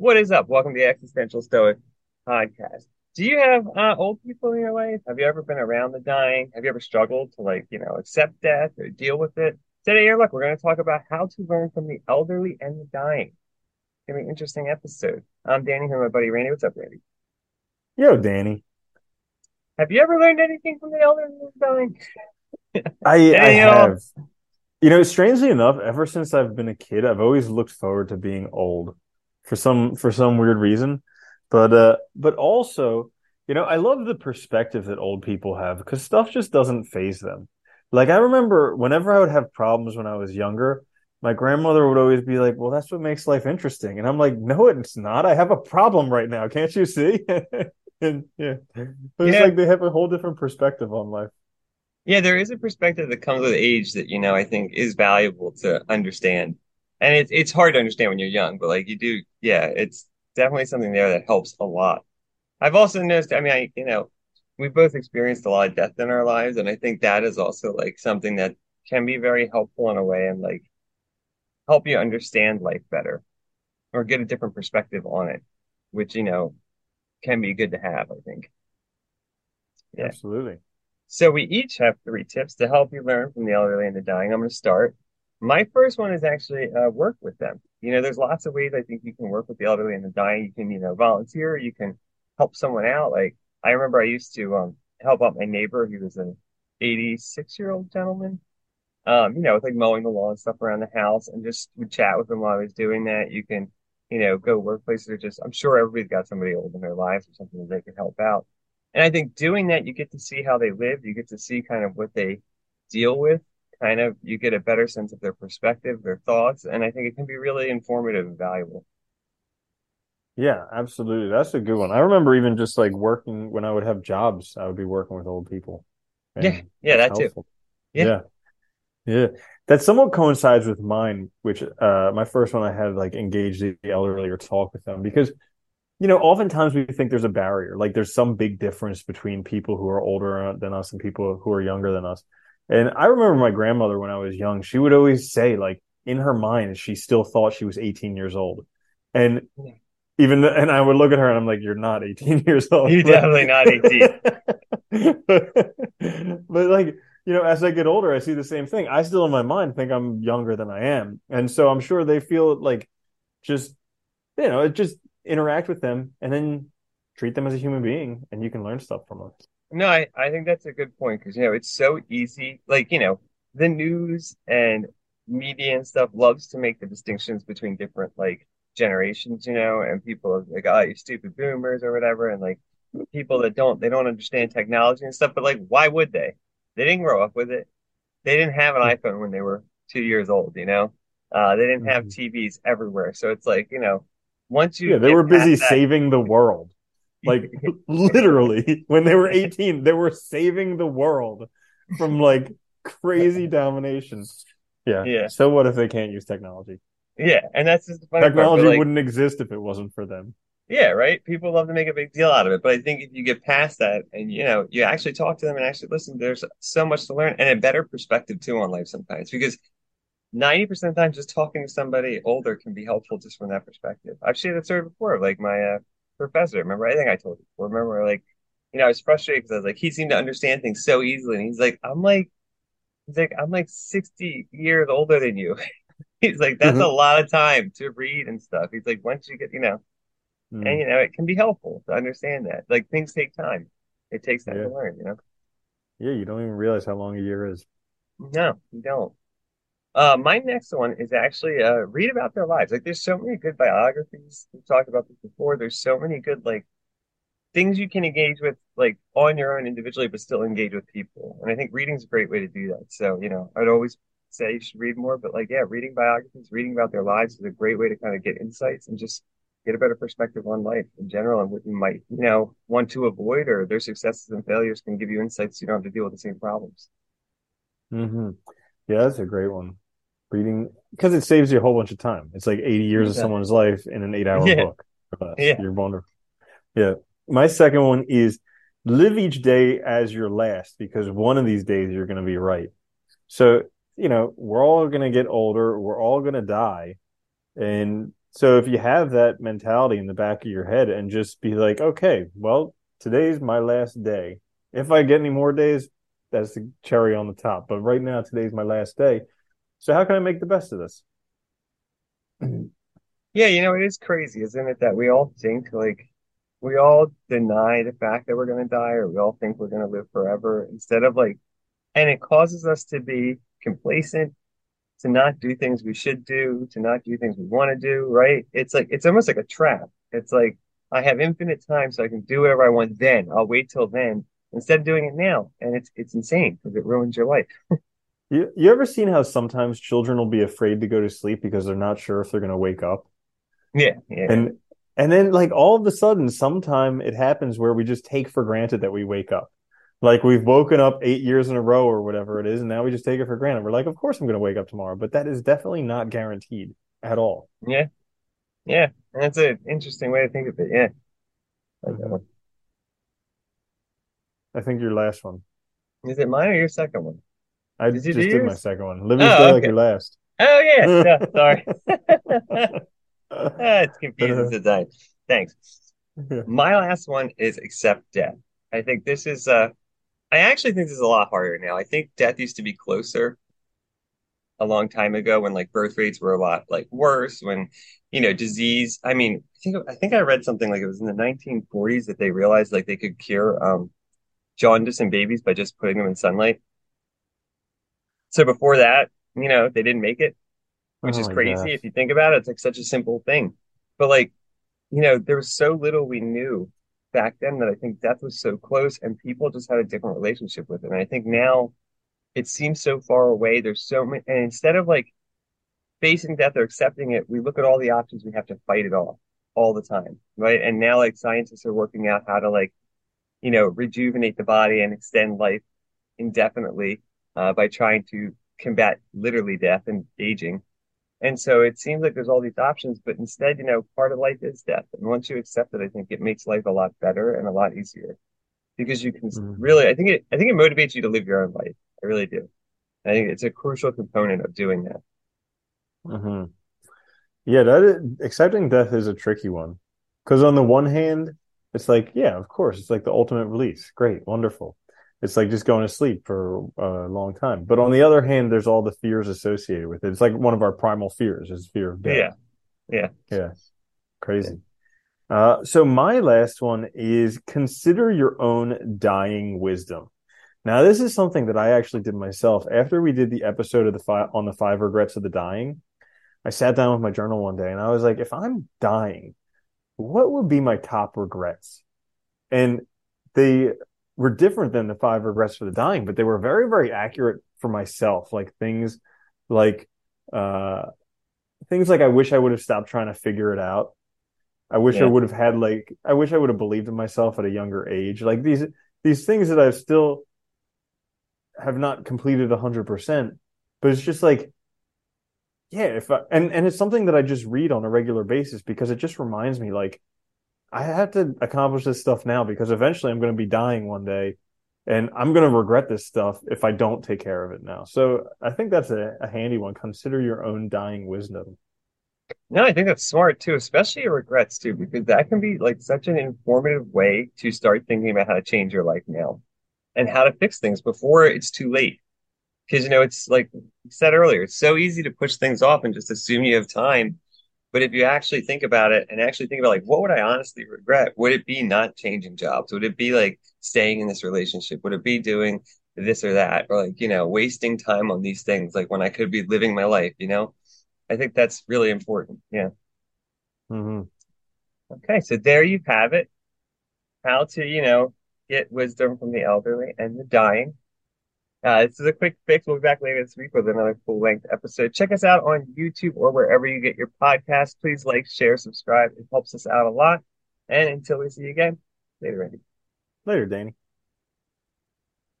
What is up? Welcome to the Existential Stoic podcast. Do you have uh, old people in your life? Have you ever been around the dying? Have you ever struggled to like, you know, accept death or deal with it? Today, here, look, we're going to talk about how to learn from the elderly and the dying. It's going to be an interesting episode. I'm Danny here, my buddy Randy. What's up, Randy? Yo, Danny. Have you ever learned anything from the elderly and the dying? I, I have. You know, strangely enough, ever since I've been a kid, I've always looked forward to being old for some for some weird reason. But uh but also, you know, I love the perspective that old people have because stuff just doesn't faze them. Like I remember whenever I would have problems when I was younger, my grandmother would always be like, "Well, that's what makes life interesting." And I'm like, "No, it's not. I have a problem right now. Can't you see?" and yeah. It's Yeah. like they have a whole different perspective on life. Yeah, there is a perspective that comes with age that, you know, I think is valuable to understand. And it's it's hard to understand when you're young, but like you do, yeah, it's definitely something there that helps a lot. I've also noticed, I mean, I, you know, we both experienced a lot of death in our lives, and I think that is also like something that can be very helpful in a way and like help you understand life better or get a different perspective on it, which, you know, can be good to have, I think. Yeah. Absolutely. So we each have three tips to help you learn from the elderly and the dying. I'm going to start. My first one is actually uh, work with them. You know, there's lots of ways I think you can work with the elderly and the dying. You can, you know, volunteer. You can help someone out. Like I remember I used to um, help out my neighbor. He was an 86 year old gentleman. Um, you know, with like mowing the lawn and stuff around the house, and just would chat with him while I was doing that. You can, you know, go workplaces or just. I'm sure everybody's got somebody old in their lives or something that they can help out. And I think doing that, you get to see how they live. You get to see kind of what they deal with. Kind of, you get a better sense of their perspective, their thoughts, and I think it can be really informative and valuable. Yeah, absolutely. That's a good one. I remember even just like working when I would have jobs, I would be working with old people. Yeah, yeah, that too. Yeah. Yeah. Yeah. That somewhat coincides with mine, which uh my first one I had like engage the elderly or talk with them because you know, oftentimes we think there's a barrier, like there's some big difference between people who are older than us and people who are younger than us. And I remember my grandmother when I was young, she would always say, like, in her mind, she still thought she was 18 years old. And Yeah. even, th- and I would look at her and I'm like, you're not 18 years old. You're definitely not 18. but, but like, you know, as I get older, I see the same thing. I still in my mind think I'm younger than I am. And so I'm sure they feel like just, you know, just interact with them and then treat them as a human being and you can learn stuff from them. No, I, I think that's a good point because, you know, it's so easy. Like, you know, the news and media and stuff loves to make the distinctions between different, like, generations, you know, and people are like, oh, you stupid boomers or whatever. And like people that don't, they don't understand technology and stuff. But like, why would they? They didn't grow up with it. They didn't have an iPhone when they were two years old, you know? Uh, they didn't have Mhm. TVs everywhere. So it's like, you know, once you Yeah, they were busy that- saving the world. Like literally, when they were 18, they were saving the world from like crazy domination. Yeah. Yeah. So what if they can't use technology? Yeah, and that's just the funny. Technology but, like, wouldn't exist if it wasn't for them. Yeah, right. People love to make a big deal out of it, but I think if you get past that and you know you actually talk to them and actually listen, there's so much to learn and a better perspective too on life sometimes. Because ninety percent of the time, just talking to somebody older can be helpful just from that perspective. I've shared that story before, like my uh, professor. Remember, I think I told you. Remember, like you know, I was frustrated because I was like, he seemed to understand things so easily, and he's like, I'm like, he's like, I'm like sixty years older than you. He's like, that's a lot of time to read and stuff. He's like, once you get, you know. Mm. And you know, it can be helpful to understand that. Like things take time. It takes time Yeah. to learn, you know? Yeah, you don't even realize how long a year is. No, you don't. Uh, my next one is actually uh read about their lives. Like there's so many good biographies. We've talked about this before. There's so many good like things you can engage with like on your own individually, but still engage with people. And I think reading's a great way to do that. So, you know, I'd always say you should read more, but like, yeah, reading biographies, reading about their lives is a great way to kind of get insights and just get a better perspective on life in general and what you might, you know, want to avoid or their successes and failures can give you insights so you don't have to deal with the same problems. hmm Yeah, that's a great one. Reading because it saves you a whole bunch of time. It's like 80 years of someone's life in an eight hour Yeah. book. Uh, Yeah. You're wonderful. Yeah. My second one is live each day as your last because one of these days you're going to be right. So, you know, we're all going to get older. We're all going to die. And So if you have that mentality in the back of your head and just be like, okay, well, today's my last day. If I get any more days, that's the cherry on the top. But right now, today's my last day. So how can I make the best of this? Yeah, you know, it is crazy, isn't it, that we all think like we all deny the fact that we're going to die, or we all think we're going to live forever instead of like, and it causes us to be complacent, to not do things we should do, to not do things we want to do, right? It's like, it's almost like a trap. It's like, I have infinite time, so I can do whatever I want then. I'll wait till then instead of doing it now. And it's, it's insane because it ruins your life. You you ever seen how sometimes children will be afraid to go to sleep because they're not sure if they're going to wake up? Yeah, yeah. And and then like all of a sudden sometime it happens where we just take for granted that we wake up. Like we've woken up 8 years in a row or whatever it is and now we just take it for granted. We're like of course I'm going to wake up tomorrow, but that is definitely not guaranteed at all. Yeah. Yeah. And that's an interesting way to think of it. Yeah. Like Mhm. one. I think your last one. Is it mine or your second one? I Did just did my second one. Your Oh, day like your last. Oh, yeah. Yeah, sorry. Ah, it's confusing sometimes. Thanks. My last one is accept death. I think this is uh I actually think this is a lot harder now. I think death used to be closer a long time ago when like birth rates were a lot like worse when you know disease I mean I think I think I read something like it was in the 1940s that they realized like they could cure um jaundice in babies by just putting them in sunlight. So before that, you know, they didn't make it, which Oh is crazy gosh. if you think about it. It's like such a simple thing. But like you know, there was so little we knew back then that I think death was so close and people just had a different relationship with it. And I think now it seems so far away. There's so many, and instead of like facing death or accepting it, we look at all the options we have to fight it off all the time, right? And now like scientists are working out how to like, you know, rejuvenate the body and extend life indefinitely uh, by trying to combat literally death and aging. And so it seems like there's all these options, but instead, you know, part of life is death. And once you accept it, I think it makes life a lot better and a lot easier because you can Mhm. really, I think it, I think it motivates you to live your own life. I really do. I think it's a crucial component of doing that. hmm Yeah, that is, accepting death is a tricky one. Because on the one hand, it's like, yeah, of course, it's like the ultimate release. Great, wonderful. It's like just going to sleep for a long time. But on the other hand, there's all the fears associated with it. It's like one of our primal fears is fear of death. Yeah. Yeah. Yeah. Crazy. Uh, so my last one is consider your own dying wisdom. Now, this is something that I actually did myself after we did the episode of the five on the five regrets of the dying. I sat down with my journal one day and I was like, if I'm dying, what would be my top regrets? And they were different than the five regrets for the dying, but they were very, very accurate for myself. Like things like, uh, things like I wish I would have stopped trying to figure it out. I wish I would have had like, I wish I would have believed in myself at a younger age. Like these, these things that I've still have not completed a hundred percent, but it's just like, yeah, if I, and, and it's something that I just read on a regular basis because it just reminds me like, I have to accomplish this stuff now because eventually I'm going to be dying one day and I'm going to regret this stuff if I don't take care of it now. So I think that's a, a handy one. Consider your own dying wisdom. No, I think that's smart too, especially your regrets too, because that can be like such an informative way to start thinking about how to change your life now and how to fix things before it's too late. Because, you know, it's like you said earlier, it's so easy to push things off and just assume you have time. But if you actually think about it and actually think about like, what would I honestly regret? Would it be not changing jobs? Would it be like staying in this relationship? Would it be doing this or that? Or like, you know, wasting time on these things, like when I could be living my life, you know? I think that's really important. Yeah. mm-hmm. Okay. So there you have it. How to, you know, get wisdom from the elderly and the dying. Uh, this is a quick fix. We'll be back later this week with another full length episode. Check us out on YouTube or wherever you get your podcast. Please like, share, subscribe. It helps us out a lot. And until we see you again, later, Randy. Later, Danny.